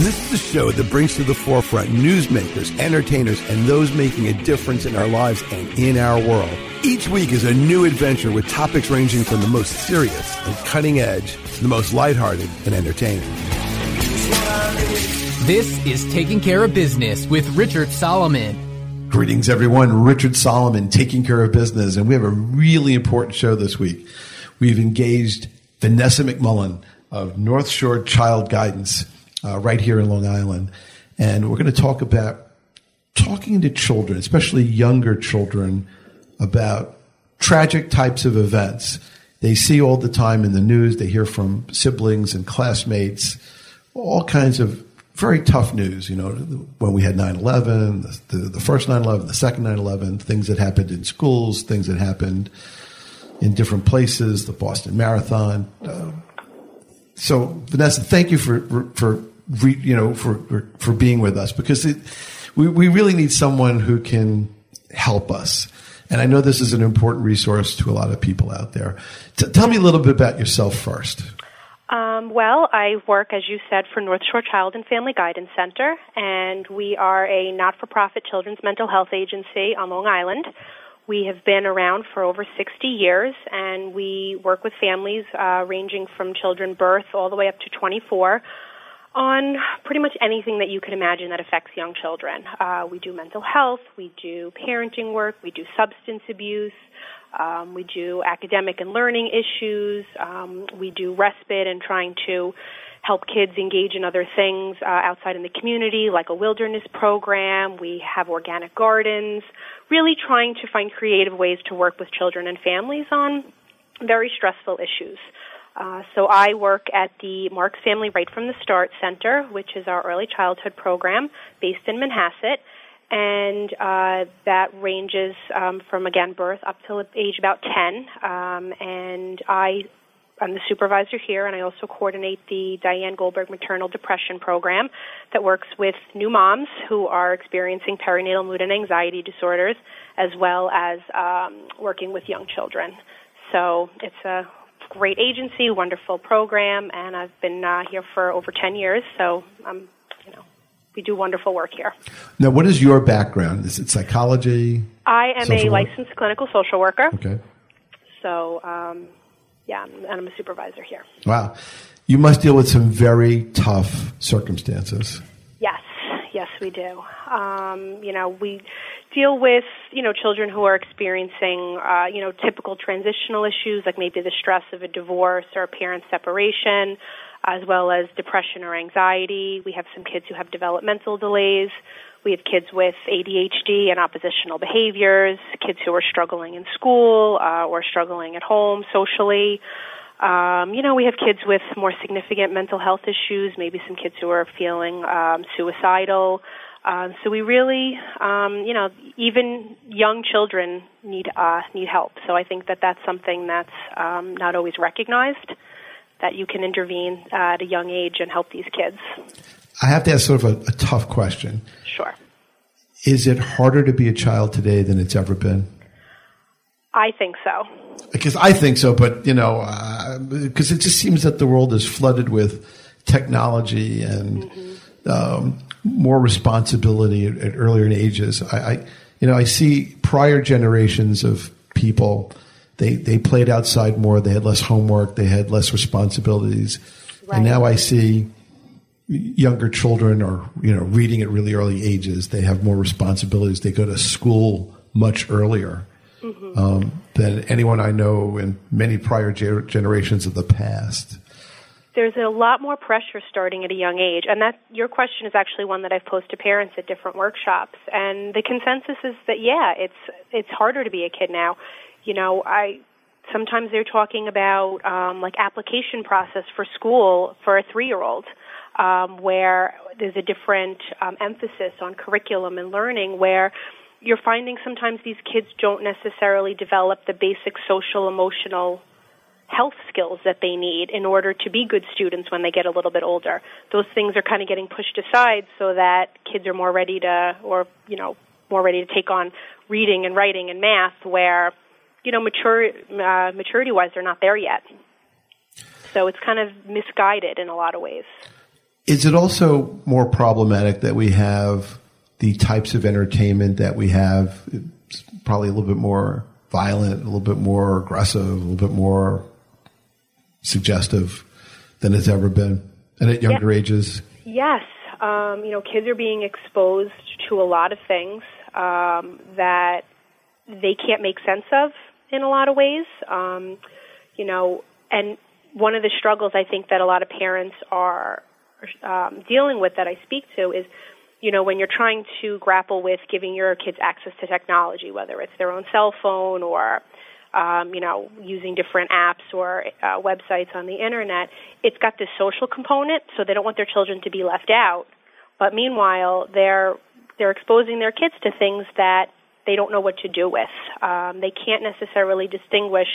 This is the show that brings to the forefront newsmakers, entertainers, and those making a difference in our lives and in our world. Each week is a new adventure with topics ranging from the most serious and cutting edge to the most lighthearted and entertaining. This is Taking Care of Business with Richard Solomon. Greetings, everyone. Richard Solomon, Taking Care of Business. And we have a really important show this week. We've engaged Vanessa McMullen of North Shore Child Guidance uh, right here in Long Island. And we're going to talk about talking to children, especially younger children, about tragic types of events they see all the time in the news. They hear from siblings and classmates, all kinds of very tough news. You know, when we had 9 11, the, the, first 9 11, the second 9 11, things that happened in schools, things that happened in different places, the Boston Marathon. Uh, so, Vanessa, thank you for, for you know, for, for being with us because it, we, we really need someone who can help us. And I know this is an important resource to a lot of people out there. T- tell me a little bit about yourself first. Um, well, I work, as you said, for North Shore Child and Family Guidance Center, and we are a not for profit children's mental health agency on Long Island. We have been around for over 60 years, and we work with families uh, ranging from children birth all the way up to 24 on pretty much anything that you can imagine that affects young children. Uh, we do mental health, we do parenting work, we do substance abuse, um, we do academic and learning issues, um, we do respite and trying to help kids engage in other things uh, outside in the community, like a wilderness program. We have organic gardens, really trying to find creative ways to work with children and families on very stressful issues. Uh, so I work at the Marks Family Right from the Start Center, which is our early childhood program based in Manhasset, and uh, that ranges um, from again birth up to age about 10. Um, and I I'm the supervisor here, and I also coordinate the Diane Goldberg Maternal Depression Program that works with new moms who are experiencing perinatal mood and anxiety disorders, as well as um, working with young children. So it's a great agency, wonderful program, and I've been uh, here for over 10 years, so um, you know, we do wonderful work here. Now, what is your background? Is it psychology? I am a licensed work? clinical social worker. Okay. So, um, yeah, and I'm a supervisor here. Wow. You must deal with some very tough circumstances. Yes, yes, we do. Um, you know, we deal with you know children who are experiencing uh, you know typical transitional issues like maybe the stress of a divorce or a parent separation, as well as depression or anxiety. We have some kids who have developmental delays. We have kids with ADHD and oppositional behaviors, kids who are struggling in school uh, or struggling at home socially. Um, you know, we have kids with more significant mental health issues, maybe some kids who are feeling um, suicidal. Uh, so we really, um, you know, even young children need uh, need help. So I think that that's something that's um, not always recognized. That you can intervene uh, at a young age and help these kids. I have to ask sort of a, a tough question. Sure. Is it harder to be a child today than it's ever been? I think so. Because I think so, but you know, because uh, it just seems that the world is flooded with technology and mm-hmm. um, more responsibility at, at earlier ages. I, I, you know, I see prior generations of people. They they played outside more. They had less homework. They had less responsibilities. Right. And now I see younger children are you know reading at really early ages. They have more responsibilities. They go to school much earlier mm-hmm. um, than anyone I know in many prior generations of the past there's a lot more pressure starting at a young age and that your question is actually one that I've posed to parents at different workshops and the consensus is that yeah it's it's harder to be a kid now you know I sometimes they're talking about um like application process for school for a 3-year-old um where there's a different um emphasis on curriculum and learning where you're finding sometimes these kids don't necessarily develop the basic social emotional health skills that they need in order to be good students when they get a little bit older. Those things are kind of getting pushed aside so that kids are more ready to, or, you know, more ready to take on reading and writing and math where, you know, mature, uh, maturity wise, they're not there yet. So it's kind of misguided in a lot of ways. Is it also more problematic that we have the types of entertainment that we have? It's probably a little bit more violent, a little bit more aggressive, a little bit more suggestive than it's ever been, and at younger Yeah. ages. Yes, um, you know, kids are being exposed to a lot of things um, that they can't make sense of in a lot of ways. Um, you know, and one of the struggles I think that a lot of parents are um, dealing with that I speak to is, you know, when you're trying to grapple with giving your kids access to technology, whether it's their own cell phone or um, you know, using different apps or uh, websites on the internet, it's got this social component, so they don't want their children to be left out. But meanwhile, they're they're exposing their kids to things that they don't know what to do with. Um, they can't necessarily distinguish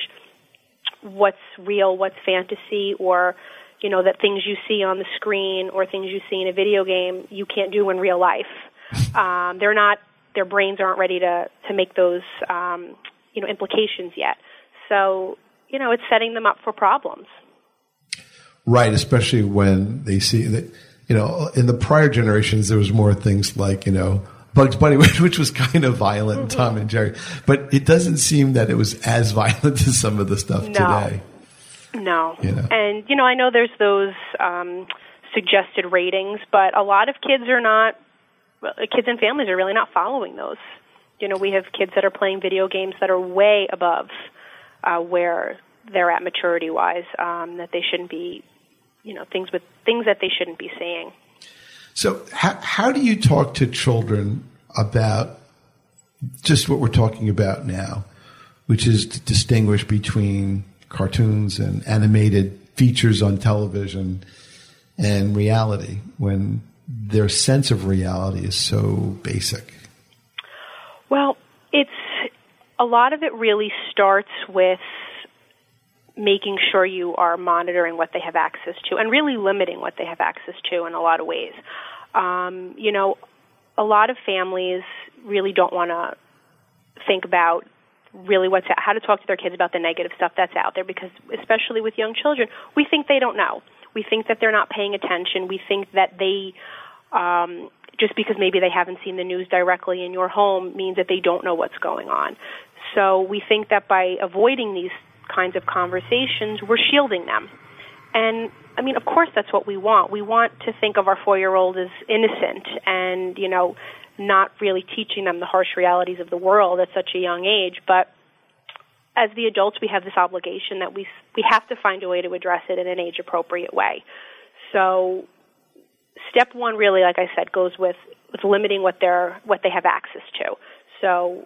what's real, what's fantasy, or you know that things you see on the screen or things you see in a video game you can't do in real life. Um, they're not their brains aren't ready to to make those um, you know implications yet. So you know it's setting them up for problems. Right, especially when they see that, you know, in the prior generations, there was more things like, you know, Bugs Bunny, which, which was kind of violent, Tom and Jerry. But it doesn't seem that it was as violent as some of the stuff No. today. No. You know. And you know, I know there's those um suggested ratings, but a lot of kids are not kids and families are really not following those. You know, we have kids that are playing video games that are way above uh where they're at maturity wise, um that they shouldn't be you know, things with things that they shouldn't be seeing. So, how, how do you talk to children about just what we're talking about now, which is to distinguish between cartoons and animated features on television and reality when their sense of reality is so basic? Well, it's a lot of it really starts with making sure you are monitoring what they have access to and really limiting what they have access to in a lot of ways. Um, you know, a lot of families really don't want to think about really what's how to talk to their kids about the negative stuff that's out there because especially with young children, we think they don't know. We think that they're not paying attention. We think that they um, just because maybe they haven't seen the news directly in your home means that they don't know what's going on. So we think that by avoiding these kinds of conversations, we're shielding them. And I mean, of course, that's what we want. We want to think of our four year old as innocent and, you know, not really teaching them the harsh realities of the world at such a young age. But as the adults, we have this obligation that we, we have to find a way to address it in an age appropriate way. So, step one really, like I said, goes with, with limiting what, they're, what they have access to. So,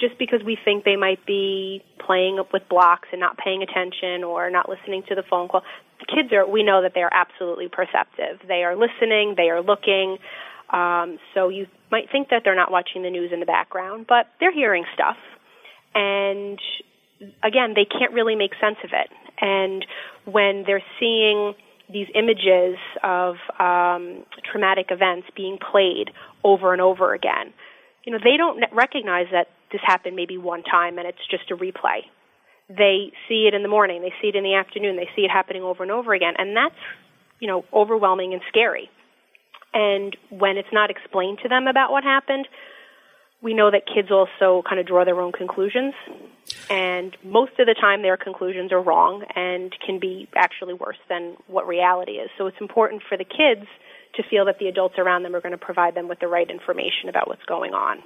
just because we think they might be playing with blocks and not paying attention or not listening to the phone call, the kids are, we know that they are absolutely perceptive. They are listening, they are looking. Um, so you might think that they're not watching the news in the background, but they're hearing stuff. And again, they can't really make sense of it. And when they're seeing these images of um, traumatic events being played over and over again, you know, they don't recognize that this happened maybe one time and it's just a replay. They see it in the morning, they see it in the afternoon, they see it happening over and over again, and that's, you know, overwhelming and scary. And when it's not explained to them about what happened, we know that kids also kind of draw their own conclusions. And most of the time, their conclusions are wrong and can be actually worse than what reality is. So it's important for the kids to feel that the adults around them are going to provide them with the right information about what's going on.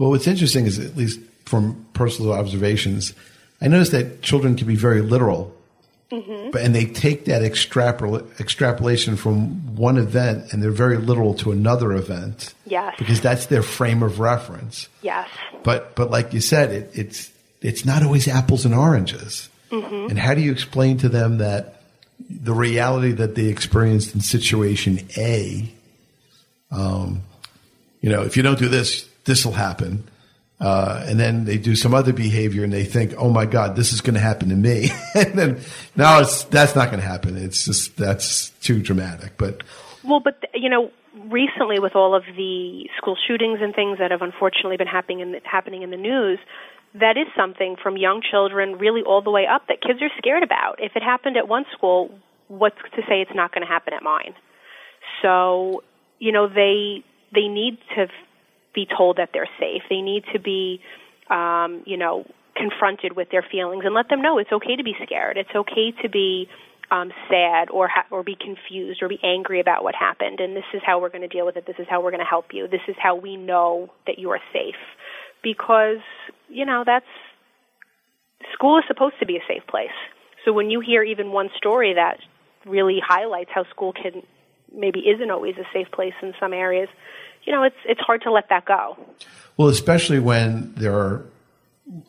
Well, what's interesting is, at least from personal observations, I noticed that children can be very literal, but and they take that extrapol- extrapolation from one event and they're very literal to another event. Yes. because that's their frame of reference. Yes. But but like you said, it, it's it's not always apples and oranges. And how do you explain to them that the reality that they experienced in situation A, um, you know, if you don't do this, this will happen. Uh, and then they do some other behavior and they think, oh my God, this is going to happen to me. and then now it's, that's not going to happen. It's just, that's too dramatic. But Well, but you know, recently with all of the school shootings and things that have unfortunately been happening in the, happening in the news, that is something from young children really all the way up that kids are scared about. If it happened at one school, what's to say it's not going to happen at mine? So, you know, they they need to be told that they're safe. They need to be, um, you know, confronted with their feelings and let them know it's okay to be scared. It's okay to be um, sad or ha- or be confused or be angry about what happened. And this is how we're going to deal with it. This is how we're going to help you. This is how we know that you are safe. Because you know that's school is supposed to be a safe place. So when you hear even one story that really highlights how school can maybe isn't always a safe place in some areas, you know, it's it's hard to let that go. Well, especially when there are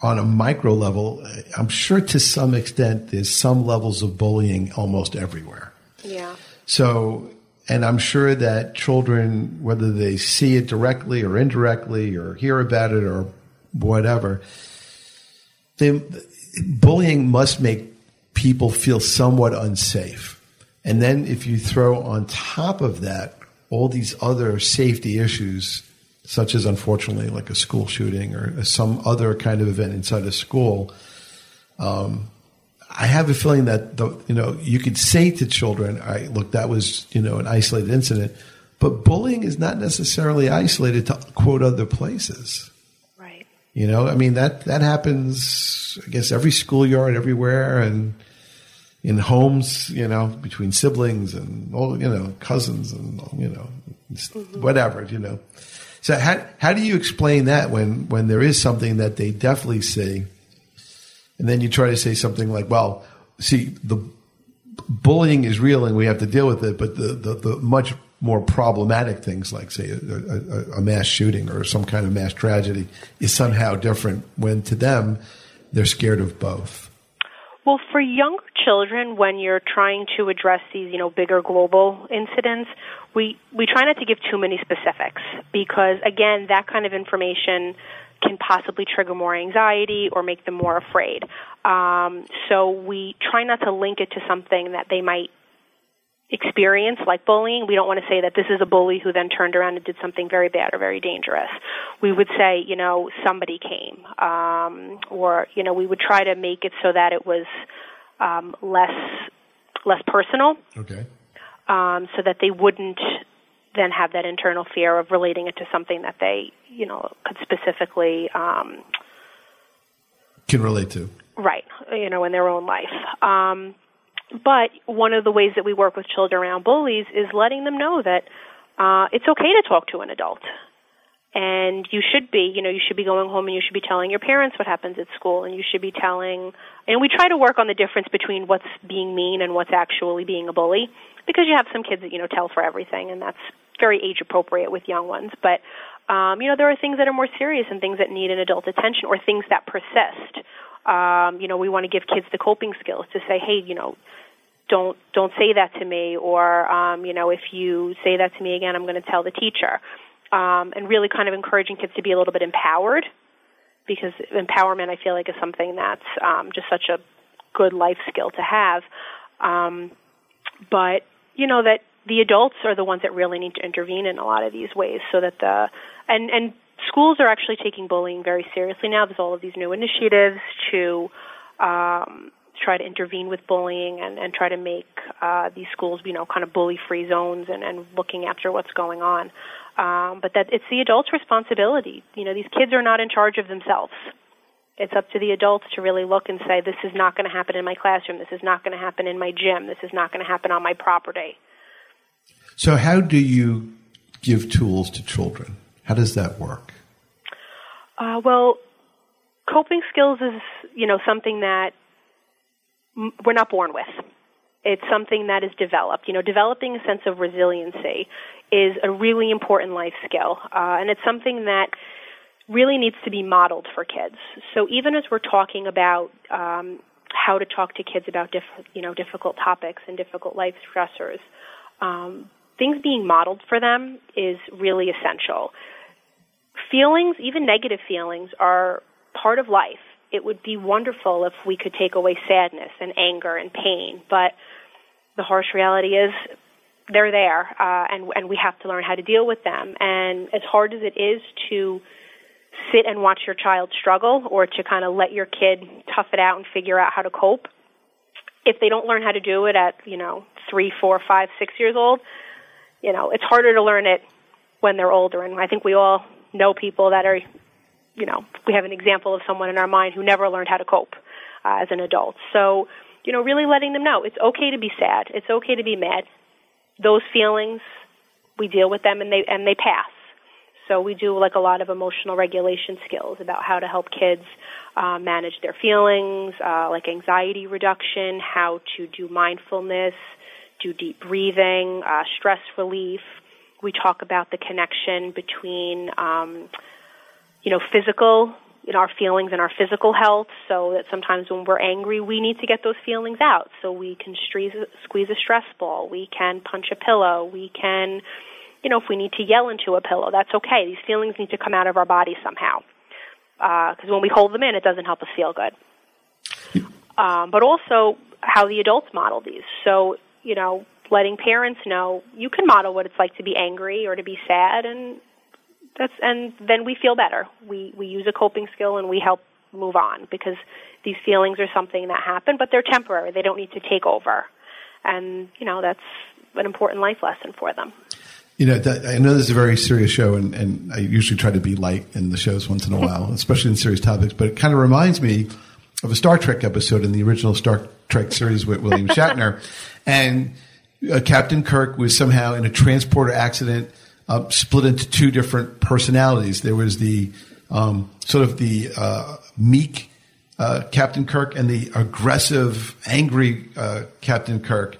on a micro level, I'm sure to some extent there's some levels of bullying almost everywhere. Yeah. So, and I'm sure that children, whether they see it directly or indirectly or hear about it or whatever, they, bullying must make people feel somewhat unsafe. And then if you throw on top of that all these other safety issues such as unfortunately like a school shooting or some other kind of event inside a school, um, I have a feeling that the, you know you could say to children, "All right, look, that was you know an isolated incident," but bullying is not necessarily isolated to quote other places. Right. You know, I mean that that happens. I guess every schoolyard, everywhere, and in homes. You know, between siblings and all you know cousins and you know mm-hmm. whatever. You know. So how how do you explain that when when there is something that they definitely see, and then you try to say something like, "Well, see, the bullying is real and we have to deal with it, but the the, the much more problematic things like say a, a, a, mass shooting or some kind of mass tragedy is somehow different when to them they're scared of both well for younger children when you're trying to address these you know bigger global incidents we we try not to give too many specifics because again that kind of information can possibly trigger more anxiety or make them more afraid. Um, so we try not to link it to something that they might experience like bullying. We don't want to say that this is a bully who then turned around and did something very bad or very dangerous. We would say, you know, somebody came, um, or you know, we would try to make it so that it was um, less less personal. Okay um, so that they wouldn't then have that internal fear of relating it to something that they, you know, could specifically um, can relate to. Right, you know, in their own life. Um, but one of the ways that we work with children around bullies is letting them know that uh, it's okay to talk to an adult. And you should be you know you should be going home and you should be telling your parents what happens at school and you should be telling and we try to work on the difference between what's being mean and what's actually being a bully because you have some kids that you know tell for everything and that's very age appropriate with young ones. But um you know there are things that are more serious and things that need an adult attention or things that persist um you know we want to give kids the coping skills to say hey you know don't don't say that to me or um you know if you say that to me again i'm going to tell the teacher um, and really kind of encouraging kids to be a little bit empowered because empowerment I feel like is something that's um, just such a good life skill to have. Um, but you know that the adults are the ones that really need to intervene in a lot of these ways, so that the and and schools are actually taking bullying very seriously now. There's all of these new initiatives to um, try to intervene with bullying and, and try to make uh, these schools, you know, kind of bully-free zones and, and looking after what's going on um, but that it's the adult's responsibility. You know, these kids are not in charge of themselves. It's up to the adults to really look and say, this is not going to happen in my classroom. This is not going to happen in my gym. This is not going to happen on my property. So, how do you give tools to children? How does that work? Uh, well, coping skills is, you know, something that we're not born with. It's something that is developed. You know, developing a sense of resiliency is a really important life skill, uh, and it's something that really needs to be modeled for kids. So even as we're talking about um, how to talk to kids about diff- you know difficult topics and difficult life stressors, um, things being modeled for them is really essential. Feelings, even negative feelings, are part of life. It would be wonderful if we could take away sadness and anger and pain, but the harsh reality is they're there, uh, and and we have to learn how to deal with them. And as hard as it is to sit and watch your child struggle, or to kind of let your kid tough it out and figure out how to cope, if they don't learn how to do it at you know three, four, five, six years old, you know, it's harder to learn it when they're older. And I think we all know people that are, you know, we have an example of someone in our mind who never learned how to cope uh, as an adult. So, you know, really letting them know it's okay to be sad, it's okay to be mad. Those feelings, we deal with them and they and they pass. So we do like a lot of emotional regulation skills about how to help kids uh, manage their feelings, uh, like anxiety reduction, how to do mindfulness, do deep breathing, uh, stress relief. We talk about the connection between, um, you know, physical, know, our feelings and our physical health. So that sometimes when we're angry, we need to get those feelings out. So we can squeeze, squeeze a stress ball. We can punch a pillow. We can, you know, if we need to yell into a pillow, that's okay. These feelings need to come out of our body somehow. Because uh, when we hold them in, it doesn't help us feel good. Um, but also how the adults model these. So you know, letting parents know you can model what it's like to be angry or to be sad and that's and then we feel better. We we use a coping skill and we help move on because these feelings are something that happen, but they're temporary. They don't need to take over. And, you know, that's an important life lesson for them. You know, that, I know this is a very serious show, and, and I usually try to be light in the shows once in a while, especially in serious topics, but it kind of reminds me of a Star Trek episode in the original Star Trek series with William Shatner. and uh, Captain Kirk was somehow in a transporter accident, uh, split into two different personalities. There was the um, sort of the uh, meek uh, Captain Kirk and the aggressive, angry uh, Captain Kirk,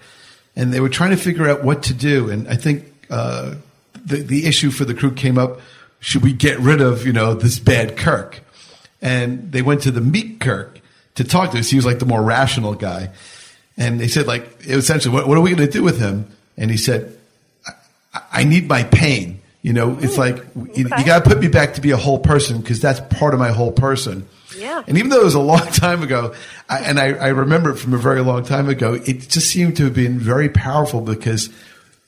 and they were trying to figure out what to do. And I think uh, the the issue for the crew came up: should we get rid of you know this bad Kirk? And they went to the meek Kirk to talk to us. He was like the more rational guy. And they said, like, essentially, what, what are we going to do with him? And he said, I, I need my pain. You know, it's like, okay. you, you got to put me back to be a whole person because that's part of my whole person. Yeah. And even though it was a long time ago, I, and I, I, remember it from a very long time ago, it just seemed to have been very powerful because,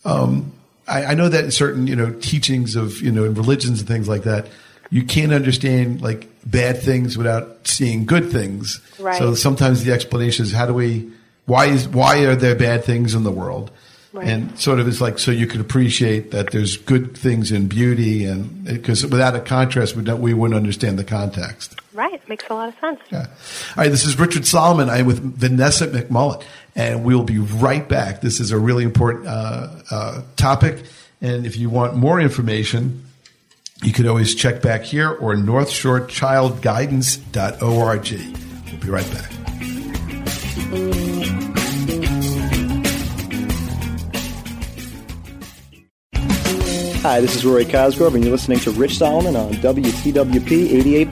um, I, I know that in certain, you know, teachings of, you know, in religions and things like that, you can't understand like bad things without seeing good things. Right. So sometimes the explanation is how do we why is why are there bad things in the world? Right. And sort of it's like so you could appreciate that there's good things in beauty, and because without a contrast, we don't we wouldn't understand the context. Right, makes a lot of sense. Yeah. All right, this is Richard Solomon. I'm with Vanessa McMullen, and we'll be right back. This is a really important uh, uh, topic, and if you want more information, you can always check back here or northshorechildguidance.org. We'll be right back. Hi, this is Rory Cosgrove, and you're listening to Rich Solomon on WTWP 88.1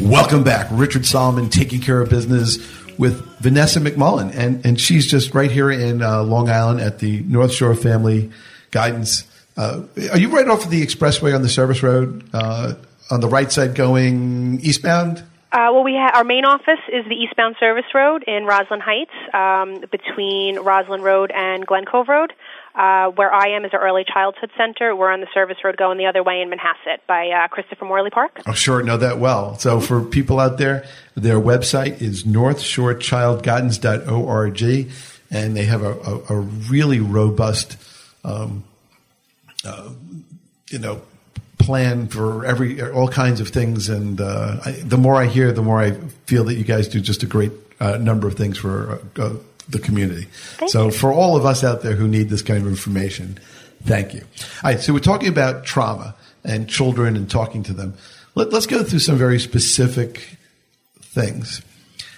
FM. Welcome back. Richard Solomon taking care of business with Vanessa McMullen, and, and she's just right here in uh, Long Island at the North Shore Family Guidance. Uh, are you right off of the expressway on the service road uh, on the right side going eastbound? Uh, well, we ha- our main office is the eastbound service road in Roslyn Heights, um, between Roslyn Road and Glen Cove Road. Uh, where I am is our early childhood center. We're on the service road going the other way in Manhasset by uh, Christopher Morley Park. Oh, sure, know that well. So for people out there, their website is northshorechildguidance.org, and they have a, a, a really robust, um, uh, you know, plan for every all kinds of things. And uh, I, the more I hear, the more I feel that you guys do just a great uh, number of things for uh, the community. Thank so you. for all of us out there who need this kind of information, thank you. All right, so we're talking about trauma and children and talking to them. Let, us go through some very specific things.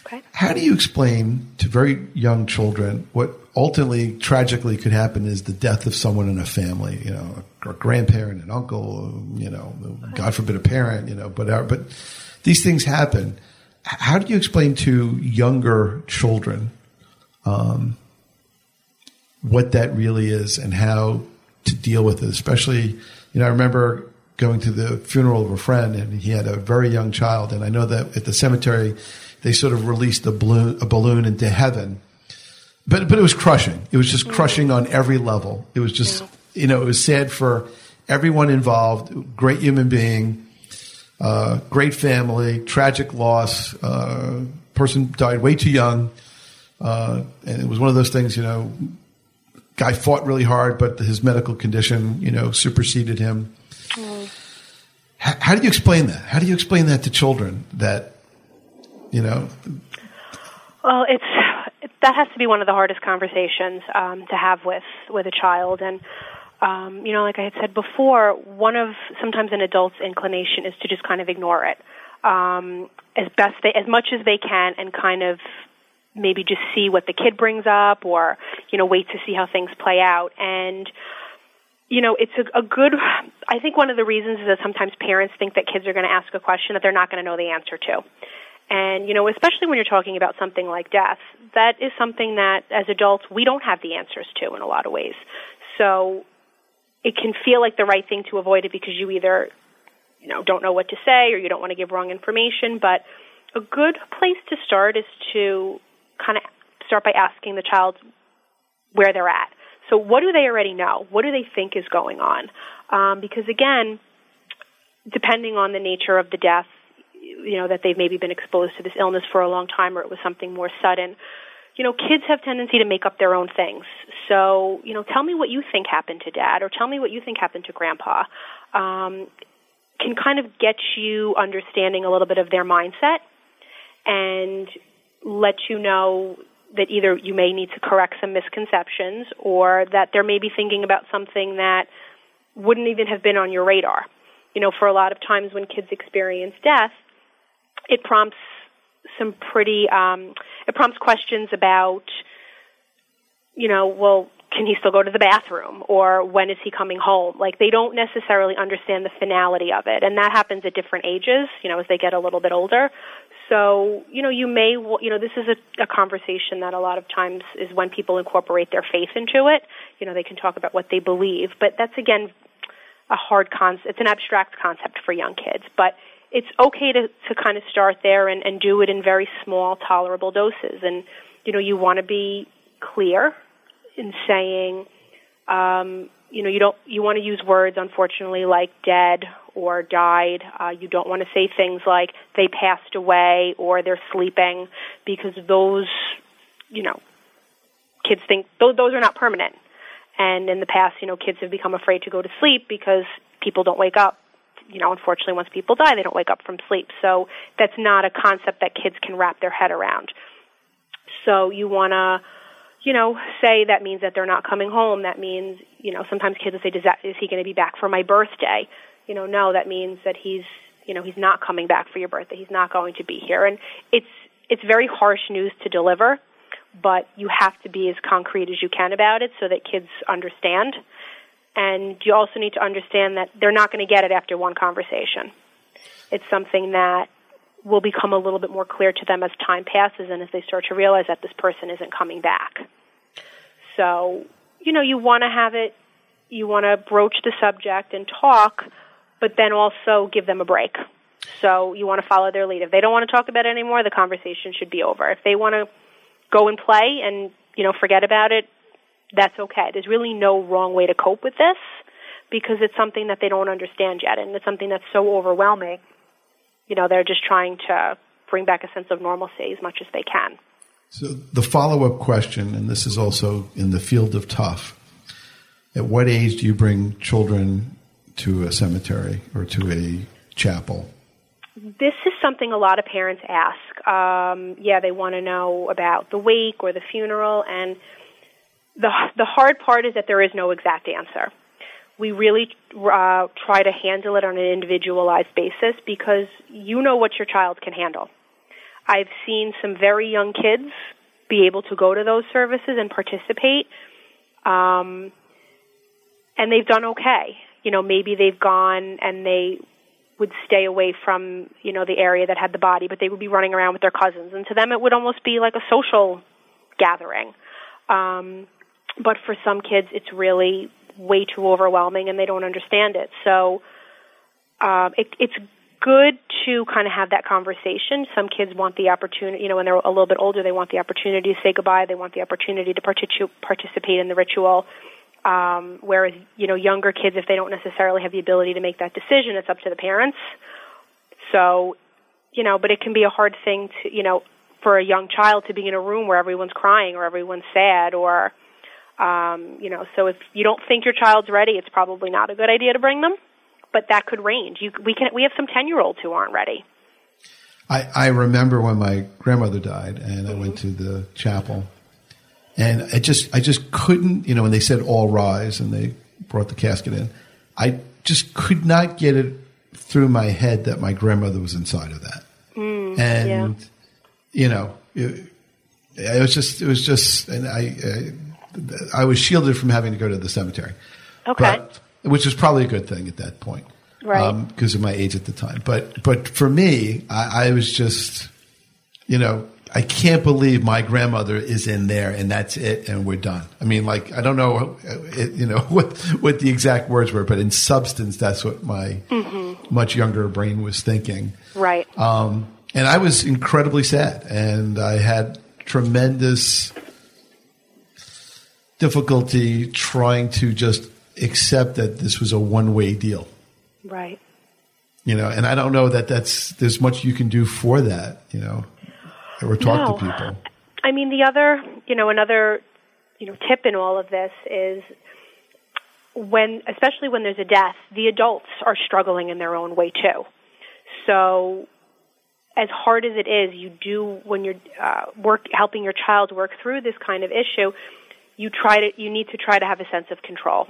Okay. How do you explain to very young children what ultimately tragically could happen is the death of someone in a family, you know, a grandparent, an uncle, you know, God forbid a parent, you know, but, but these things happen. How do you explain to younger children um, what that really is and how to deal with it. Especially, you know, I remember going to the funeral of a friend and he had a very young child. And I know that at the cemetery, they sort of released a balloon, a balloon into heaven. But, but it was crushing. It was just crushing on every level. It was just, you know, it was sad for everyone involved. Great human being, uh, great family, tragic loss. Uh, person died way too young. Uh, and it was one of those things, you know, guy fought really hard, but his medical condition, you know, superseded him. How, how do you explain that? How do you explain that to children that, you know? Well, it's that has to be one of the hardest conversations um, to have with with a child, and um, you know, like I had said before, one of sometimes an adult's inclination is to just kind of ignore it um, as best they, as much as they can, and kind of maybe just see what the kid brings up, or you know, wait to see how things play out. And you know, it's a, a good. I think one of the reasons is that sometimes parents think that kids are going to ask a question that they're not going to know the answer to. And, you know, especially when you're talking about something like death, that is something that as adults we don't have the answers to in a lot of ways. So it can feel like the right thing to avoid it because you either, you know, don't know what to say or you don't want to give wrong information. But a good place to start is to kind of start by asking the child where they're at. So what do they already know? What do they think is going on? Um, because again, depending on the nature of the death, you know, that they've maybe been exposed to this illness for a long time or it was something more sudden, you know, kids have tendency to make up their own things. So, you know, tell me what you think happened to dad or tell me what you think happened to grandpa. Um, can kind of get you understanding a little bit of their mindset and let you know that either you may need to correct some misconceptions or that they're maybe thinking about something that wouldn't even have been on your radar. You know, for a lot of times when kids experience death, it prompts some pretty um, it prompts questions about you know well can he still go to the bathroom or when is he coming home like they don't necessarily understand the finality of it and that happens at different ages you know as they get a little bit older so you know you may you know this is a, a conversation that a lot of times is when people incorporate their faith into it you know they can talk about what they believe but that's again a hard concept it's an abstract concept for young kids but it's okay to, to kind of start there and, and do it in very small, tolerable doses. And, you know, you want to be clear in saying, um, you know, you don't, you want to use words, unfortunately, like dead or died. Uh, you don't want to say things like they passed away or they're sleeping because those, you know, kids think those, those are not permanent. And in the past, you know, kids have become afraid to go to sleep because people don't wake up you know, unfortunately, once people die, they don't wake up from sleep. So that's not a concept that kids can wrap their head around. So you want to, you know, say that means that they're not coming home. That means, you know, sometimes kids will say, Does that, is he going to be back for my birthday? You know, no, that means that he's, you know, he's not coming back for your birthday. He's not going to be here. And it's, it's very harsh news to deliver, but you have to be as concrete as you can about it so that kids understand and you also need to understand that they're not going to get it after one conversation. It's something that will become a little bit more clear to them as time passes and as they start to realize that this person isn't coming back. So, you know, you want to have it, you want to broach the subject and talk, but then also give them a break. So you want to follow their lead. If they don't want to talk about it anymore, the conversation should be over. If they want to go and play and, you know, forget about it, that's okay. There's really no wrong way to cope with this because it's something that they don't understand yet and it's something that's so overwhelming. You know, they're just trying to bring back a sense of normalcy as much as they can. So the follow-up question, and this is also in the field of tough, at what age do you bring children to a cemetery or to a chapel? This is something a lot of parents ask. Um, yeah, they want to know about the wake or the funeral, and the the hard part is that there is no exact answer. We really uh, try to handle it on an individualized basis because you know what your child can handle. I've seen some very young kids be able to go to those services and participate, um, and they've done okay. You know, maybe they've gone and they would stay away from you know the area that had the body, but they would be running around with their cousins, and to them it would almost be like a social gathering. Um, but for some kids, it's really way too overwhelming and they don't understand it. So um, it, it's good to kind of have that conversation. Some kids want the opportunity, you know, when they're a little bit older, they want the opportunity to say goodbye. They want the opportunity to partic- participate in the ritual. Um, whereas, you know, younger kids, if they don't necessarily have the ability to make that decision, it's up to the parents. So, you know, but it can be a hard thing to, you know, for a young child to be in a room where everyone's crying or everyone's sad or, Um, you know, so if you don't think your child's ready, it's probably not a good idea to bring them. But that could range. You, we can we have some ten year olds who aren't ready. I, I remember when my grandmother died, and I went to the chapel, and I just I just couldn't, you know, when they said all rise and they brought the casket in, I just could not get it through my head that my grandmother was inside of that, mm, and yeah. you know, it, it, was just it was just, and I, I I was shielded from having to go to the cemetery, okay, but, which was probably a good thing at that point right? Because um, of my age at the time. But but for me, I, I, was just, you know, I can't believe my grandmother is in there and that's it and we're done. I mean, like I don't know, it, you know, what what the exact words were, but in substance, that's what my mm-hmm. much younger brain was thinking. Right. Um, and I was incredibly sad, and I had tremendous difficulty trying to just accept that this was a one way deal. Right. You know, and I don't know that that's there's much you can do for that. You know, or talk no. to people. I mean, the other, you know, another, you know, tip in all of this is when, especially when there's a death, the adults are struggling in their own way too. So, as hard as it is, you do when you're uh, work helping your child work through this kind of issue. You try to, you need to try to have a sense of control.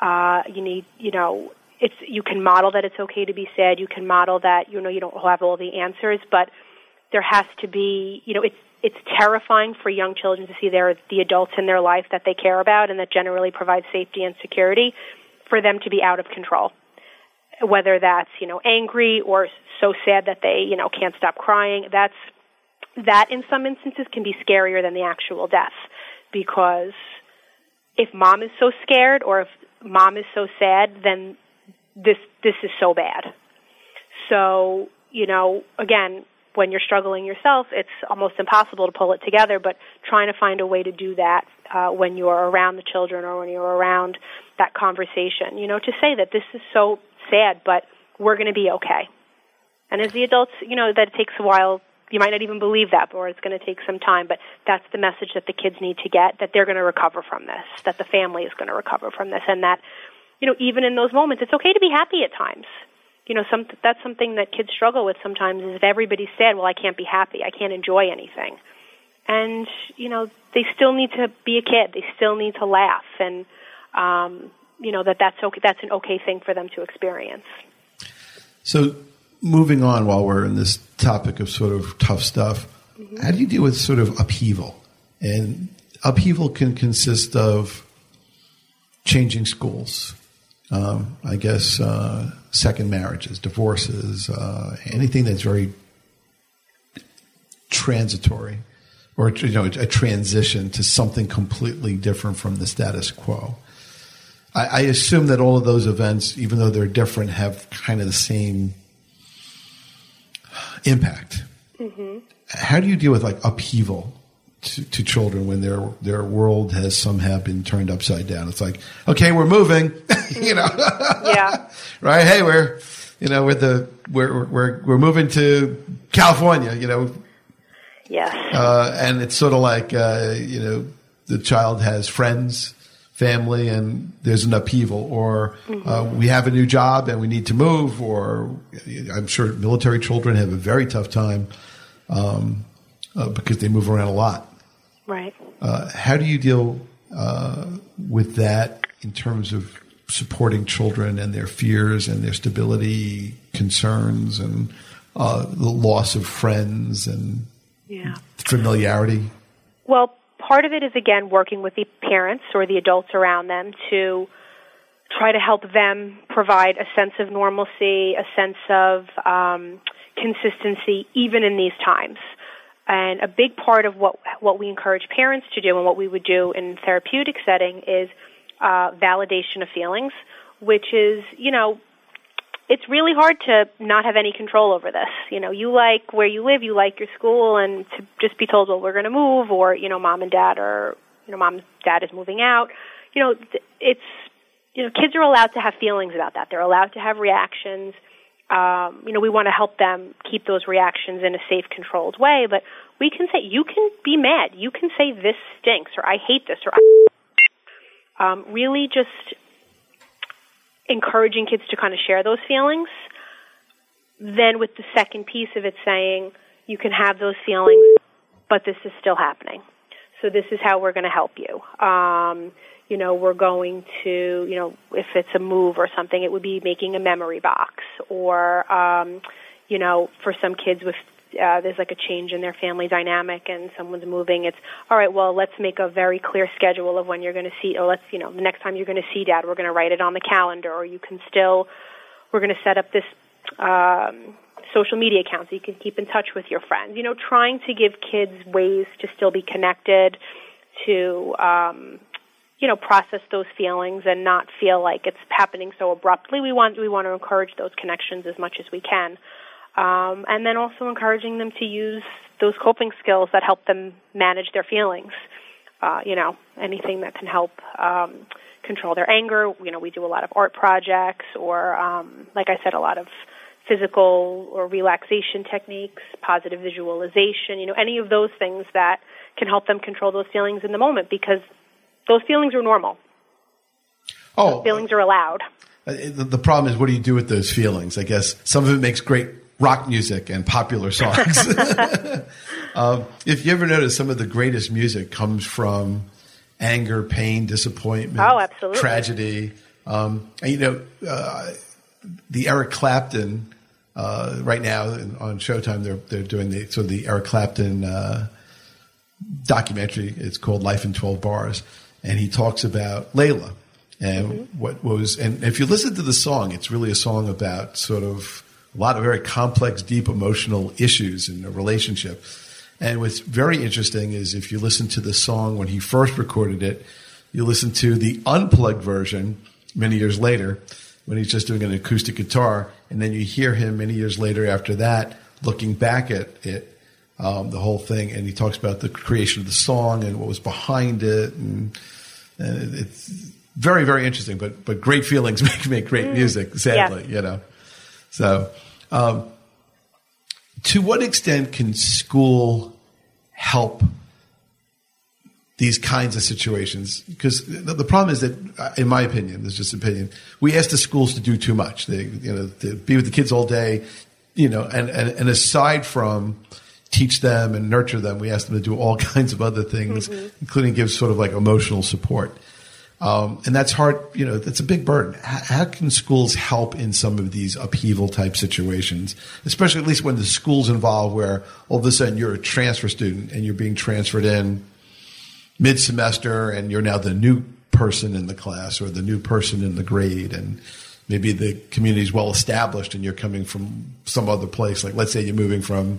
Uh, you need, you know, it's you can model that it's okay to be sad. You can model that you know you don't have all the answers, but there has to be you know it's it's terrifying for young children to see there the adults in their life that they care about and that generally provide safety and security for them to be out of control. Whether that's you know angry or so sad that they you know can't stop crying, that's that in some instances can be scarier than the actual death because if mom is so scared or if mom is so sad, then this this is so bad. So, you know, again, when you're struggling yourself, it's almost impossible to pull it together, but trying to find a way to do that uh, when you're around the children or when you're around that conversation, you know, to say that this is so sad, but we're going to be okay. And as the adults, you know, that it takes a while. You might not even believe that, or it's going to take some time, but that's the message that the kids need to get that they're going to recover from this, that the family is going to recover from this, and that you know, even in those moments, it's okay to be happy at times. You know, some that's something that kids struggle with sometimes is if everybody's sad, well, I can't be happy, I can't enjoy anything. And you know, they still need to be a kid. They still need to laugh, and um, you know that that's okay. That's an okay thing for them to experience. So, moving on, while we're in this topic of sort of tough stuff, mm-hmm. how do you deal with sort of upheaval? And upheaval can consist of changing schools, um, I guess, uh, second marriages, divorces, uh, anything that's very transitory or you know a transition to something completely different from the status quo. I, I assume that all of those events, even though they're different, have kind of the same impact. Mm-hmm. How do you deal with like upheaval to, to, children when their their world has somehow been turned upside down. It's like, okay, we're moving, you know. yeah. right. Hey, we're you know we're the we're we're we're moving to California. You know. Yes. Uh, and it's sort of like uh, you know the child has friends, family, and there's an upheaval, or mm-hmm. uh, we have a new job and we need to move, or I'm sure military children have a very tough time. Um, uh, because they move around a lot. Right. Uh, how do you deal uh, with that in terms of supporting children and their fears and their stability concerns and uh, the loss of friends and yeah. familiarity? Well, part of it is again working with the parents or the adults around them to try to help them provide a sense of normalcy, a sense of um, consistency, even in these times. And a big part of what what we encourage parents to do and what we would do in therapeutic setting is uh, validation of feelings, which is you know it's really hard to not have any control over this. You know, you like where you live, you like your school, and to just be told, well, we're going to move, or you know, mom and dad are, you know, mom's dad is moving out. You know, it's you know, kids are allowed to have feelings about that. They're allowed to have reactions um, you know, we want to help them keep those reactions in a safe, controlled way. But we can say, you can be mad. You can say, this stinks, or I hate this, or um, really just encouraging kids to kind of share those feelings. Then, with the second piece of it saying, you can have those feelings, but this is still happening. So, this is how we're going to help you. Um, you know, we're going to, you know, if it's a move or something, it would be making a memory box or, um, you know, for some kids with uh, there's like a change in their family dynamic and someone's moving, it's all right. Well, let's make a very clear schedule of when you're going to see, or let's you know the next time you're going to see dad, we're going to write it on the calendar, or you can still, we're going to set up this um, social media account so you can keep in touch with your friends. You know, trying to give kids ways to still be connected, to um, you know process those feelings and not feel like it's happening so abruptly. We want we want to encourage those connections as much as we can um, and then also encouraging them to use those coping skills that help them manage their feelings. Uh, you know, anything that can help um, control their anger. You know, we do a lot of art projects, or um, like I said, a lot of physical or relaxation techniques, positive visualization. You know, any of those things that can help them control those feelings in the moment because those feelings are normal. Oh, those feelings are allowed. Uh, the problem is, what do you do with those feelings? I guess some of it makes great rock music and popular songs. um, if you ever notice, some of the greatest music comes from anger, pain, disappointment, oh, absolutely. tragedy. Um, and, you know, uh, the Eric Clapton uh, right now on Showtime, they're they're doing the so the Eric Clapton uh, documentary. It's called Life in Twelve Bars, and he talks about Layla and mm-hmm. what was. And if you listen to the song, it's really a song about sort of a lot of very complex, deep emotional issues in a relationship. And what's very interesting is if you listen to the song when he first recorded it, you listen to the unplugged version many years later when he's just doing an acoustic guitar, and then you hear him many years later after that looking back at it, um, the whole thing, and he talks about the creation of the song and what was behind it, and, and it's very very interesting. But but great feelings make make great mm. music. Sadly, yeah. you know. So, um, to what extent can school help these kinds of situations? Because the problem is that, uh, in my opinion, this is just opinion, we ask the schools to do too much. They, you know, to be with the kids all day, you know, and, and, and aside from teach them and nurture them, we ask them to do all kinds of other things, mm-hmm. including give sort of like emotional support. Um, and that's hard, you know, that's a big burden. How, can schools help in some of these upheaval type situations, especially at least when the school's involved where all of a sudden you're a transfer student and you're being transferred in mid semester and you're now the new person in the class or the new person in the grade and maybe the community is well established and you're coming from some other place. Like let's say you're moving from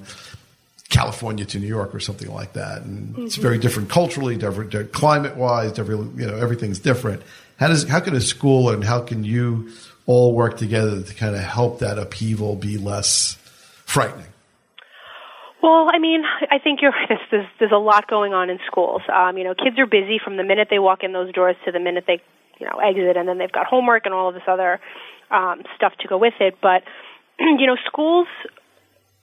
California to New York or something like that. And mm-hmm. it's very different culturally, different climate wise, different, you know, everything's different. How does, how can a school and how can you all work together to kind of help that upheaval be less frightening? Well, I mean, I think you're right. There's, there's a lot going on in schools. Um, you know, kids are busy from the minute they walk in those doors to the minute they, you know, exit, and then they've got homework and all of this other um, stuff to go with it. But you know, schools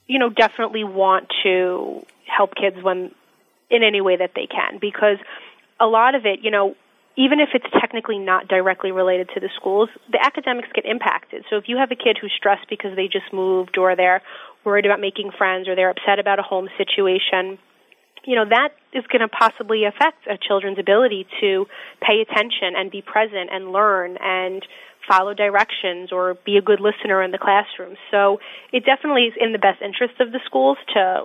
you know, definitely want to help kids when in any way that they can because a lot of it, you know, even if it's technically not directly related to the schools, the academics get impacted. So if you have a kid who's stressed because they just moved or they're worried about making friends or they're upset about a home situation, you know, that is going to possibly affect a children's ability to pay attention and be present and learn and follow directions or be a good listener in the classroom. So it definitely is in the best interest of the schools to,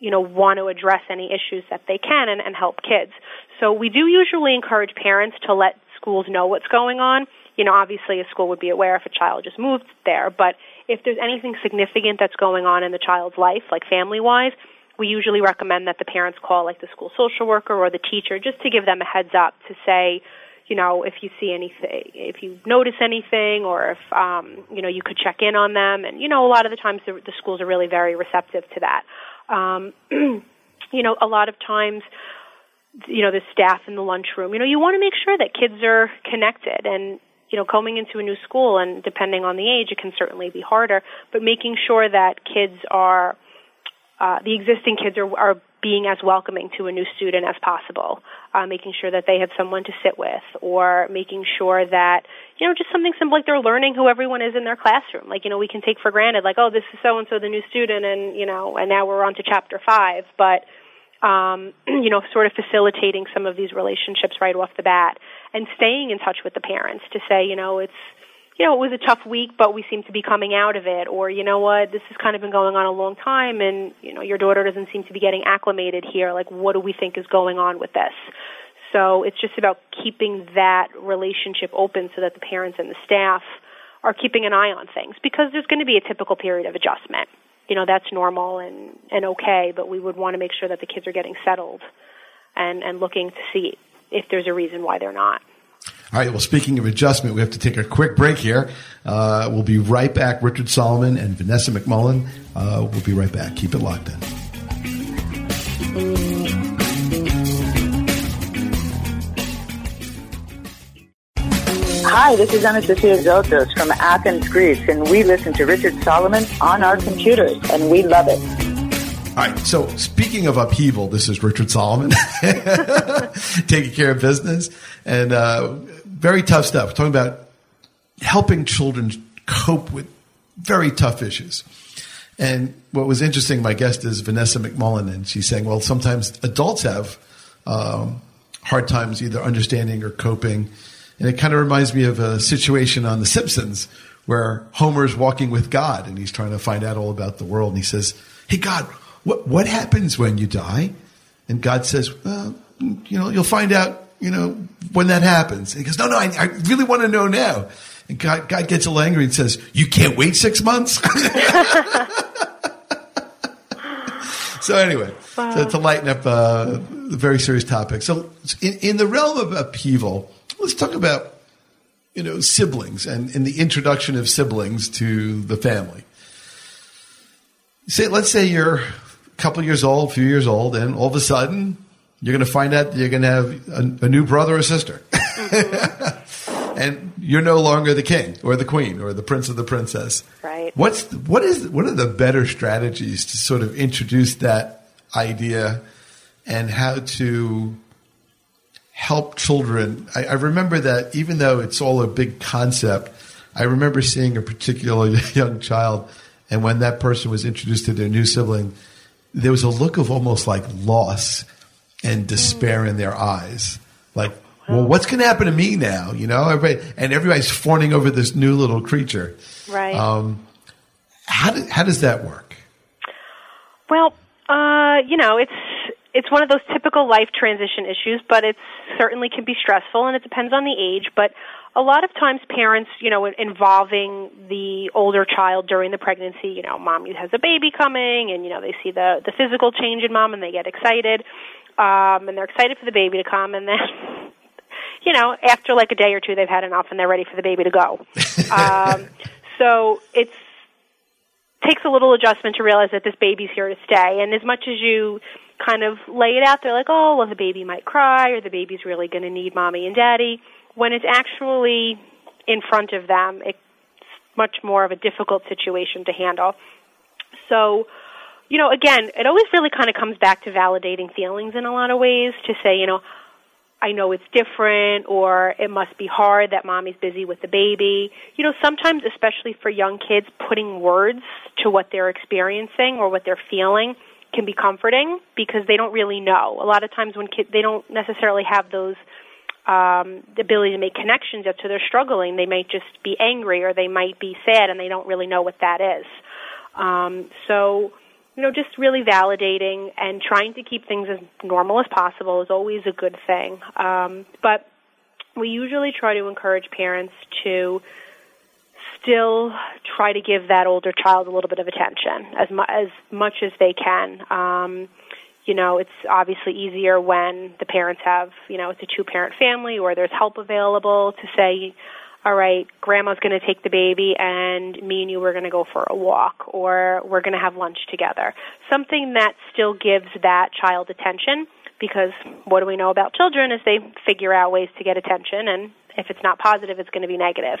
you know, want to address any issues that they can and, and help kids. So we do usually encourage parents to let schools know what's going on. You know, obviously a school would be aware if a child just moved there, but if there's anything significant that's going on in the child's life, like family wise, we usually recommend that the parents call like the school social worker or the teacher just to give them a heads up to say, you know, if you see anything, if you notice anything, or if um, you know, you could check in on them. And you know, a lot of the times the, the schools are really very receptive to that. Um, you know, a lot of times, you know, the staff in the lunchroom. You know, you want to make sure that kids are connected and. You know, coming into a new school, and depending on the age, it can certainly be harder. But making sure that kids are, uh, the existing kids are, are being as welcoming to a new student as possible, uh, making sure that they have someone to sit with, or making sure that, you know, just something simple like they're learning who everyone is in their classroom. Like, you know, we can take for granted, like, oh, this is so and so the new student, and, you know, and now we're on to chapter five. But, um, you know, sort of facilitating some of these relationships right off the bat and staying in touch with the parents to say, you know, it's, you know, it was a tough week, but we seem to be coming out of it. Or, you know what, this has kind of been going on a long time and, you know, your daughter doesn't seem to be getting acclimated here. Like, what do we think is going on with this? So it's just about keeping that relationship open so that the parents and the staff are keeping an eye on things because there's going to be a typical period of adjustment. You know, that's normal and, and okay, but we would want to make sure that the kids are getting settled and, and looking to see if there's a reason why they're not. All right. Well, speaking of adjustment, we have to take a quick break here. Uh, we'll be right back. Richard Solomon and Vanessa McMullen. Uh, we'll be right back. Keep it locked in. Hi, this is Anastasia Zotos from Athens, Greece, and we listen to Richard Solomon on our computers, and we love it. All right. So, speaking of upheaval, this is Richard Solomon taking care of business. And uh, very tough stuff. We're talking about helping children cope with very tough issues. And what was interesting, my guest is Vanessa McMullen, and she's saying, well, sometimes adults have um, hard times either understanding or coping. And it kind of reminds me of a situation on The Simpsons where Homer's walking with God and he's trying to find out all about the world. And he says, Hey, God, what, what happens when you die? And God says, well, you know, you'll find out you know, when that happens. And he goes, no, no, I, I really want to know now. And God, God gets a little angry and says, you can't wait six months? so anyway, wow. to, to, lighten up uh, a very serious topic. So in, in the realm of upheaval, let's talk about, you know, siblings and, and the introduction of siblings to the family. Say, let's say you're couple years old, a few years old, and all of a sudden you're going to find out that you're going to have a, a new brother or sister. Mm-hmm. and you're no longer the king or the queen or the prince or the princess. Right. What's what is what are the better strategies to sort of introduce that idea and how to help children? I, I remember that even though it's all a big concept, I remember seeing a particular young child, and when that person was introduced to their new sibling, there was a look of almost like loss and despair in their eyes. Like, well, what's going to happen to me now? You know, everybody, and everybody's fawning over this new little creature. Right. Um, how, do, how does that work? Well, uh, you know, it's it's one of those typical life transition issues, but it certainly can be stressful, and it depends on the age. But a lot of times, parents, you know, involving the older child during the pregnancy, you know, mom has a baby coming, and you know, they see the the physical change in mom, and they get excited um, and they're excited for the baby to come, and then you know after like a day or two they've had enough and they're ready for the baby to go. um, so it's takes a little adjustment to realize that this baby's here to stay. And as much as you kind of lay it out there, like, oh, well, the baby might cry, or the baby's really going to need mommy and daddy, when it's actually in front of them, it's much more of a difficult situation to handle. So you know, again, it always really kind of comes back to validating feelings in a lot of ways to say, you know, I know it's different or it must be hard that mommy's busy with the baby. You know, sometimes, especially for young kids, putting words to what they're experiencing or what they're feeling can be comforting because they don't really know. A lot of times when kids, they don't necessarily have those um, the ability to make connections to their struggling. They might just be angry or they might be sad and they don't really know what that is. Um, so, you know, just really validating and trying to keep things as normal as possible is always a good thing. Um, but we usually try to encourage parents to still try to give that older child a little bit of attention as, mu- as much as they can. Um, you know, it's obviously easier when the parents have, you know, it's a two parent family or there's help available to say, all right, grandma's going to take the baby and me and you are going to go for a walk or we're going to have lunch together. Something that still gives that child attention because what do we know about children is they figure out ways to get attention and if it's not positive it's going to be negative.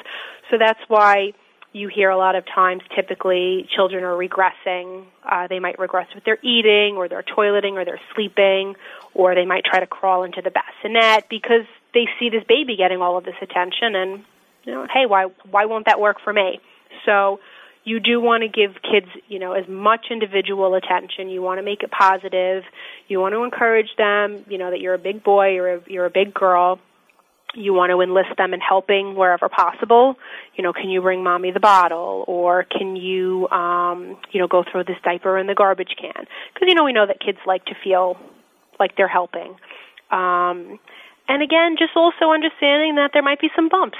So that's why you hear a lot of times typically children are regressing. Uh, they might regress with their eating or their toileting or their sleeping, or they might try to crawl into the bassinet because they see this baby getting all of this attention and, you know, hey, why, why won't that work for me? So you do want to give kids, you know, as much individual attention. You want to make it positive. You want to encourage them, you know, that you're a big boy or you're a big girl you want to enlist them in helping wherever possible. You know, can you bring mommy the bottle, or can you, um, you know, go throw this diaper in the garbage can? Because you know we know that kids like to feel like they're helping. Um, and again, just also understanding that there might be some bumps,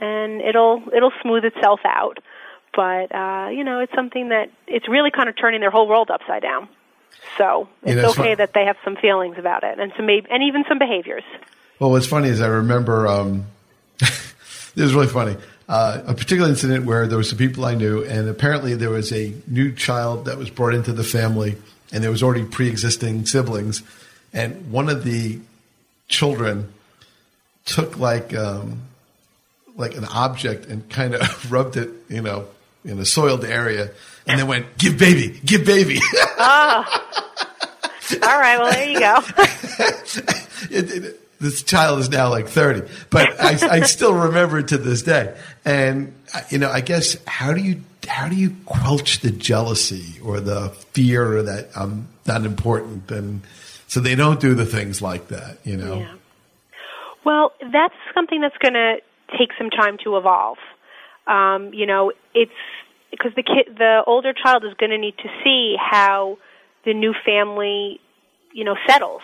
and it'll it'll smooth itself out. But uh, you know, it's something that it's really kind of turning their whole world upside down. So it's yeah, okay that they have some feelings about it, and some maybe, and even some behaviors. Well, what's funny is I remember um, this is really funny. Uh, a particular incident where there was some people I knew, and apparently there was a new child that was brought into the family, and there was already pre-existing siblings, and one of the children took like um, like an object and kind of rubbed it, you know, in a soiled area, and then went, "Give baby, give baby." oh. All right. Well, there you go. it, it, this child is now like 30, but I, I still remember it to this day. And, you know, I guess how do you, how do you quelch the jealousy or the fear that I'm not important and so they don't do the things like that, you know? Yeah. Well, that's something that's going to take some time to evolve. Um, you know, it's because the kid, the older child is going to need to see how the new family, you know, settles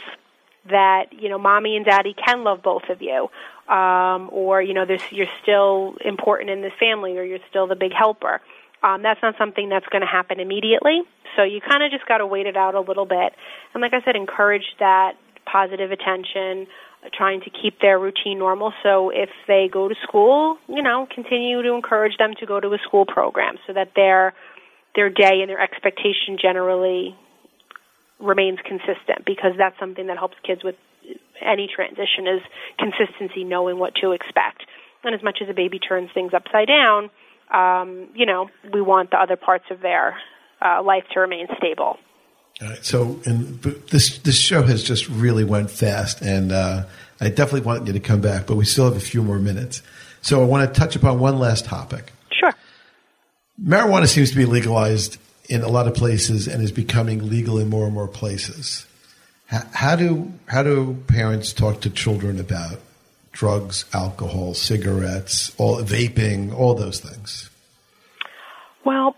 that you know mommy and daddy can love both of you um or you know this you're still important in this family or you're still the big helper. Um that's not something that's going to happen immediately. So you kind of just got to wait it out a little bit. And like i said encourage that positive attention trying to keep their routine normal. So if they go to school you know continue to encourage them to go to a school program so that their their day and their expectation generally remains consistent because that's something that helps kids with any transition is consistency, knowing what to expect. And as much as a baby turns things upside down, um, you know, we want the other parts of their uh, life to remain stable. All right. So, and this this show has just really went fast, and uh, I definitely want you to come back, but we still have a few more minutes. So, I want to touch upon one last topic. Sure. Marijuana seems to be legalized in a lot of places and is becoming legal in more and more places. How do how do parents talk to children about drugs, alcohol, cigarettes, all vaping, all those things? Well,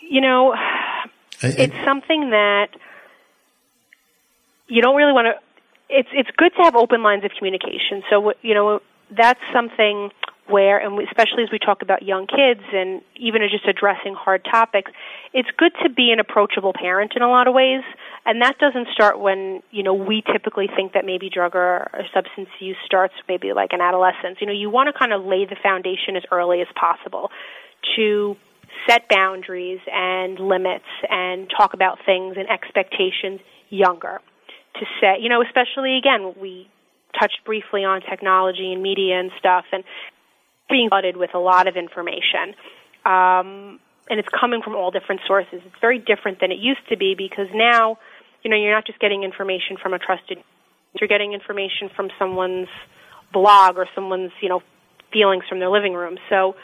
you know, and, it's something that you don't really want to. It's it's good to have open lines of communication. So you know that's something where, and especially as we talk about young kids and even just addressing hard topics, it's good to be an approachable parent in a lot of ways. And that doesn't start when, you know, we typically think that maybe drug or, or substance use starts maybe like in adolescence. You know, you want to kind of lay the foundation as early as possible to set boundaries and limits and talk about things and expectations younger. To set, you know, especially again, we touched briefly on technology and media and stuff, and being flooded with a lot of information. Um, and it's coming from all different sources. It's very different than it used to be because now, you know, you're not just getting information from a trusted, you're getting information from someone's blog or someone's, you know, feelings from their living room. So,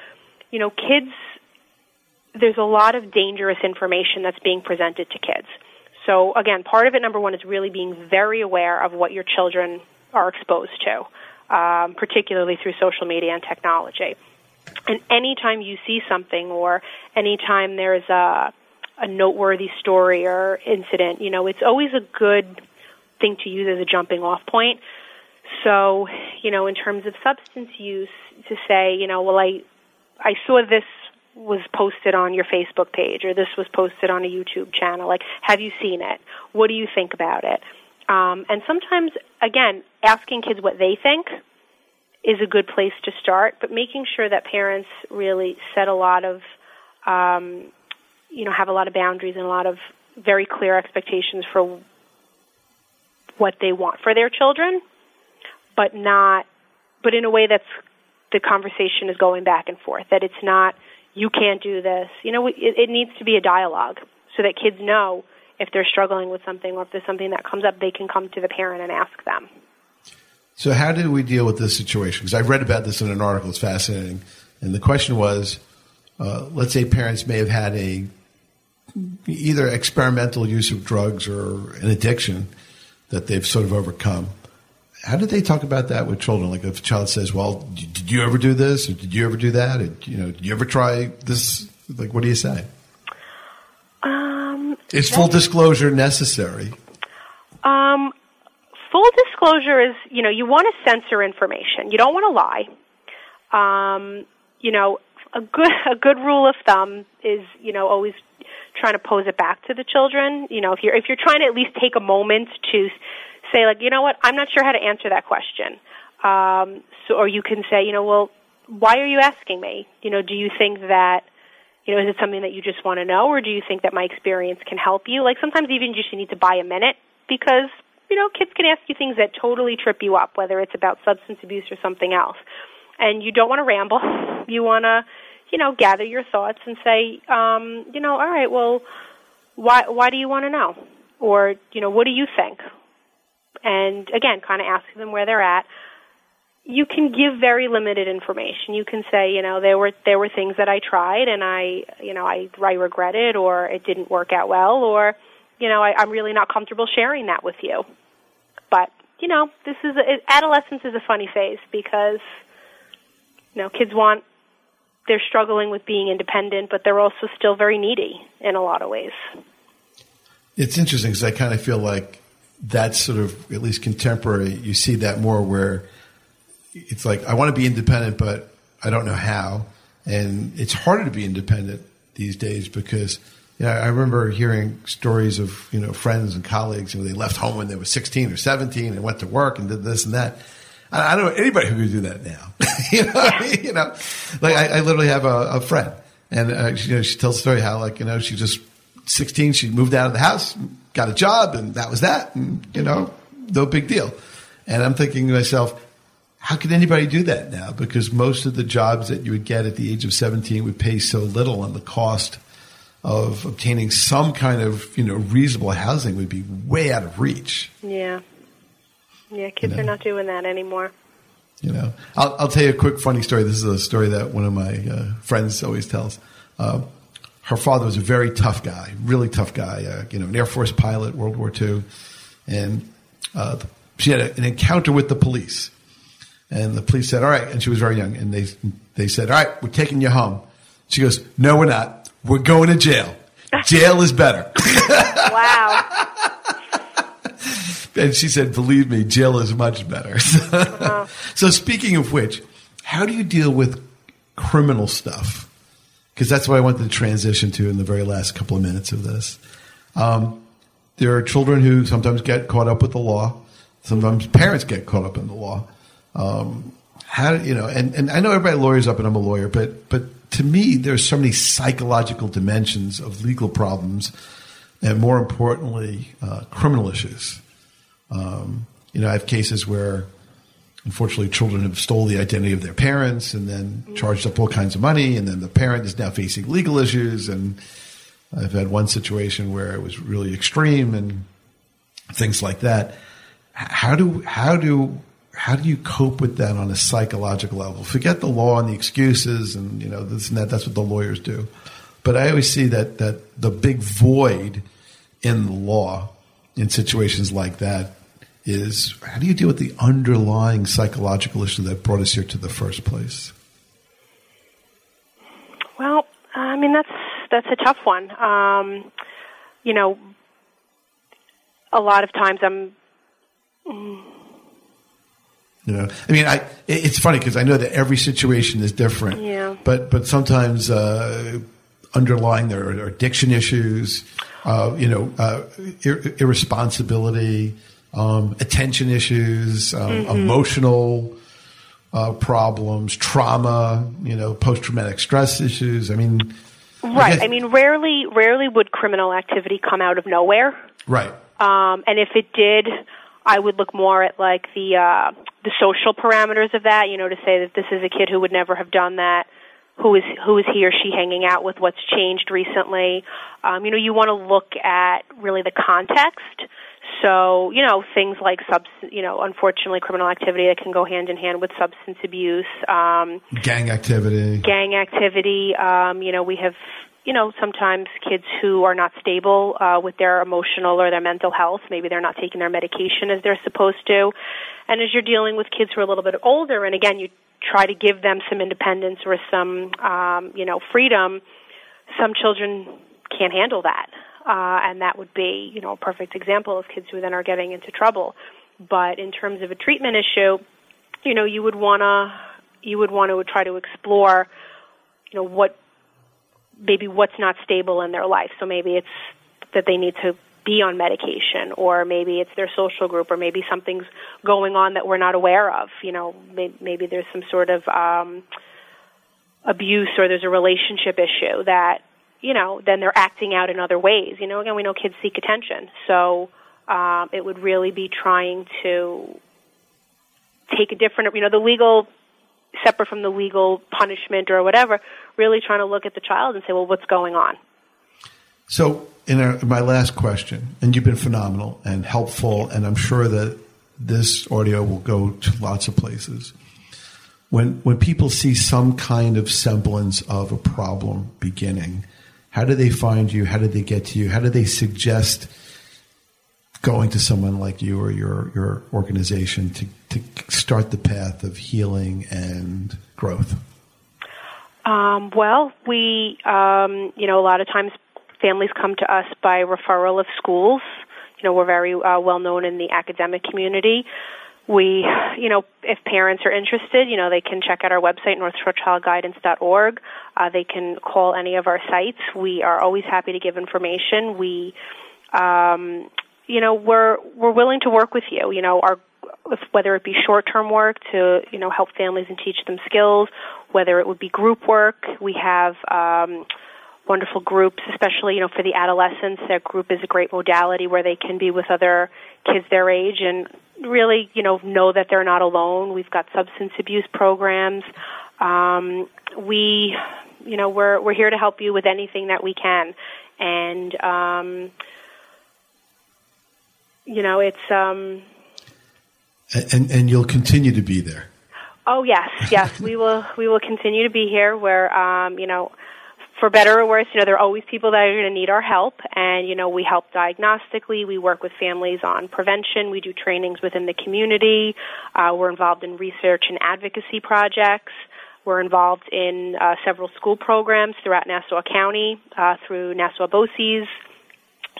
you know, kids, there's a lot of dangerous information that's being presented to kids. So again, part of it, number one, is really being very aware of what your children are exposed to um, particularly through social media and technology. And anytime you see something or anytime there's a, a noteworthy story or incident, you know, it's always a good thing to use as a jumping off point. So, you know, in terms of substance use, to say, you know, well, I, I saw this was posted on your Facebook page or this was posted on a YouTube channel. Like, have you seen it? What do you think about it? Um, and sometimes, again, asking kids what they think is a good place to start, but making sure that parents really set a lot of, um, you know, have a lot of boundaries and a lot of very clear expectations for what they want for their children, but not, but in a way that's the conversation is going back and forth. That it's not you can't do this. You know, it, it needs to be a dialogue so that kids know if they're struggling with something or if there's something that comes up, they can come to the parent and ask them. So, how do we deal with this situation? Because I've read about this in an article. It's fascinating. And the question was uh, let's say parents may have had a either experimental use of drugs or an addiction that they've sort of overcome. How did they talk about that with children? Like if a child says, "Well, did you ever do this? Or did you ever do that? Or, you know, did you ever try this?" Like, what do you say? Is full disclosure necessary? Um, full disclosure is, you know, you want to censor information. You don't want to lie. Um, you know, a good a good rule of thumb is, you know, always trying to pose it back to the children. You know, if you're if you're trying to at least take a moment to say, like, you know what, I'm not sure how to answer that question. Um, so, or you can say, you know, well, why are you asking me? You know, do you think that you know, is it something that you just want to know, or do you think that my experience can help you? Like sometimes even just you need to buy a minute because you know kids can ask you things that totally trip you up, whether it's about substance abuse or something else, and you don't want to ramble. You want to, you know, gather your thoughts and say, um, you know, all right, well, why why do you want to know, or you know, what do you think? And again, kind of asking them where they're at you can give very limited information. You can say, you know, there were there were things that I tried and I, you know, I I regret it or it didn't work out well or, you know, I, I'm really not comfortable sharing that with you. But you know, this is a, adolescence is a funny phase because, you know, kids want they're struggling with being independent, but they're also still very needy in a lot of ways. It's interesting because I kind of feel like that's sort of at least contemporary. You see that more where it's like I want to be independent, but I don't know how, and it's harder to be independent these days because you know, I remember hearing stories of you know friends and colleagues, and they left home when they were sixteen or seventeen and went to work and did this and that. I don't know anybody who could do that now. you know, you know, like I, I literally have a, a friend, and uh, she, you know, she tells the story how like you know she just sixteen, she moved out of the house, got a job, and that was that, and you know, no big deal. And I'm thinking to myself, how could anybody do that now? Because most of the jobs that you would get at the age of 17 would pay so little, and the cost of obtaining some kind of you know reasonable housing would be way out of reach. Yeah, yeah, kids you know? are not doing that anymore. You know, I'll, I'll, tell you a quick funny story. This is a story that one of my uh, friends always tells. Uh, her father was a very tough guy, really tough guy. Uh, you know, an Air Force pilot, World War II, and uh, she had a, an encounter with the police and the police said, all right. And she was very young. And they, they said, all right, we're taking you home. She goes, no, we're not. We're going to jail. Jail is better. wow. and she said, believe me, jail is much better. uh-huh. So speaking of which, how do you deal with criminal stuff? Because that's what I wanted to transition to in the very last couple of minutes of this. Um, there are children who sometimes get caught up with the law. Sometimes parents get caught up in the law. Um, how you know? And, and I know everybody lawyers up, and I'm a lawyer, but but to me, there's so many psychological dimensions of legal problems, and more importantly, uh, criminal issues. Um, you know, I have cases where, unfortunately, children have stole the identity of their parents and then charged up all kinds of money, and then the parent is now facing legal issues. And I've had one situation where it was really extreme and things like that. How do how do how do you cope with that on a psychological level? Forget the law and the excuses and you know this and that. That's what the lawyers do. But I always see that that the big void in the law in situations like that is how do you deal with the underlying psychological issue that brought us here to the first place? Well, I mean that's that's a tough one. Um, you know, a lot of times I'm. Mm, you know, I mean, I it's funny because I know that every situation is different. Yeah. But but sometimes uh, underlying there are addiction issues, uh, you know, uh, ir- irresponsibility, um, attention issues, um, mm-hmm. emotional uh, problems, trauma, you know, post traumatic stress issues. I mean, right. I, guess, I mean, rarely rarely would criminal activity come out of nowhere. Right. Um, and if it did, I would look more at like the uh, the social parameters of that. You know, to say that this is a kid who would never have done that, who is who is he or she hanging out with, what's changed recently. Um, you know, you want to look at really the context. So, you know, things like substance, you know, unfortunately, criminal activity that can go hand in hand with substance abuse, um, gang activity, gang activity. Um, you know, we have, you know, sometimes kids who are not stable uh, with their emotional or their mental health. Maybe they're not taking their medication as they're supposed to. And as you're dealing with kids who are a little bit older, and again, you try to give them some independence or some, um, you know, freedom. Some children can't handle that uh, and that would be, you know, a perfect example of kids who then are getting into trouble. But in terms of a treatment issue, you know, you would wanna you would want to try to explore, you know, what maybe what's not stable in their life. So maybe it's that they need to be on medication, or maybe it's their social group, or maybe something's going on that we're not aware of. You know, maybe there's some sort of um, abuse, or there's a relationship issue that you know, then they're acting out in other ways. You know, again, we know kids seek attention, so um, it would really be trying to take a different, you know, the legal separate from the legal punishment or whatever. Really trying to look at the child and say, well, what's going on? So, in, our, my last question, and you've been phenomenal and helpful, and I'm sure that this audio will go to lots of places. When when people see some kind of semblance of a problem beginning, how do they find you? How do they get to you? How do they suggest going to someone like you or your, your organization to, to start the path of healing and growth? Um, well, we, um, you know, a lot of times families come to us by referral of schools. You know, we're very uh, well known in the academic community we, you know, if parents are interested, you know, they can check out our website, northshorechildguidance.org. Uh, they can call any of our sites. We are always happy to give information. We, um, you know, we're we're willing to work with you. You know, our whether it be short-term work to you know help families and teach them skills, whether it would be group work. We have. Um, wonderful groups, especially you know for the adolescents. Their group is a great modality where they can be with other kids their age and really, you know, know that they're not alone. We've got substance abuse programs. Um, we, you know, we're we're here to help you with anything that we can, and um, you know, it's um, and and you'll continue to be there. Oh yes, yes, we will. We will continue to be here. Where um, you know for better or worse, you know, there are always people that are going to need our help, and you know, we help diagnostically. We work with families on prevention. We do trainings within the community. Uh, we're involved in research and advocacy projects. We're involved in uh, several school programs throughout Nassau County uh, through Nassau BOCES.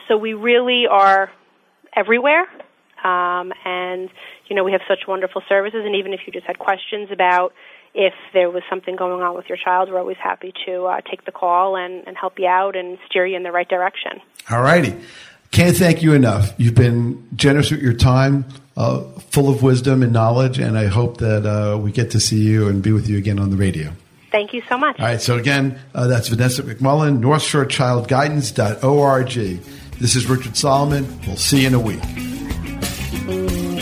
So we really are everywhere. Um, and you know we have such wonderful services, and even if you just had questions about if there was something going on with your child, we're always happy to uh, take the call and, and help you out and steer you in the right direction. All righty. Can't thank you enough. You've been generous with your time, uh, full of wisdom and knowledge, and I hope that uh, we get to see you and be with you again on the radio. Thank you so much. All right, so again, uh, that's Vanessa McMullen, NorthShoreChildGuidance.org. This is Richard Solomon. We'll see you in a week. Thank you.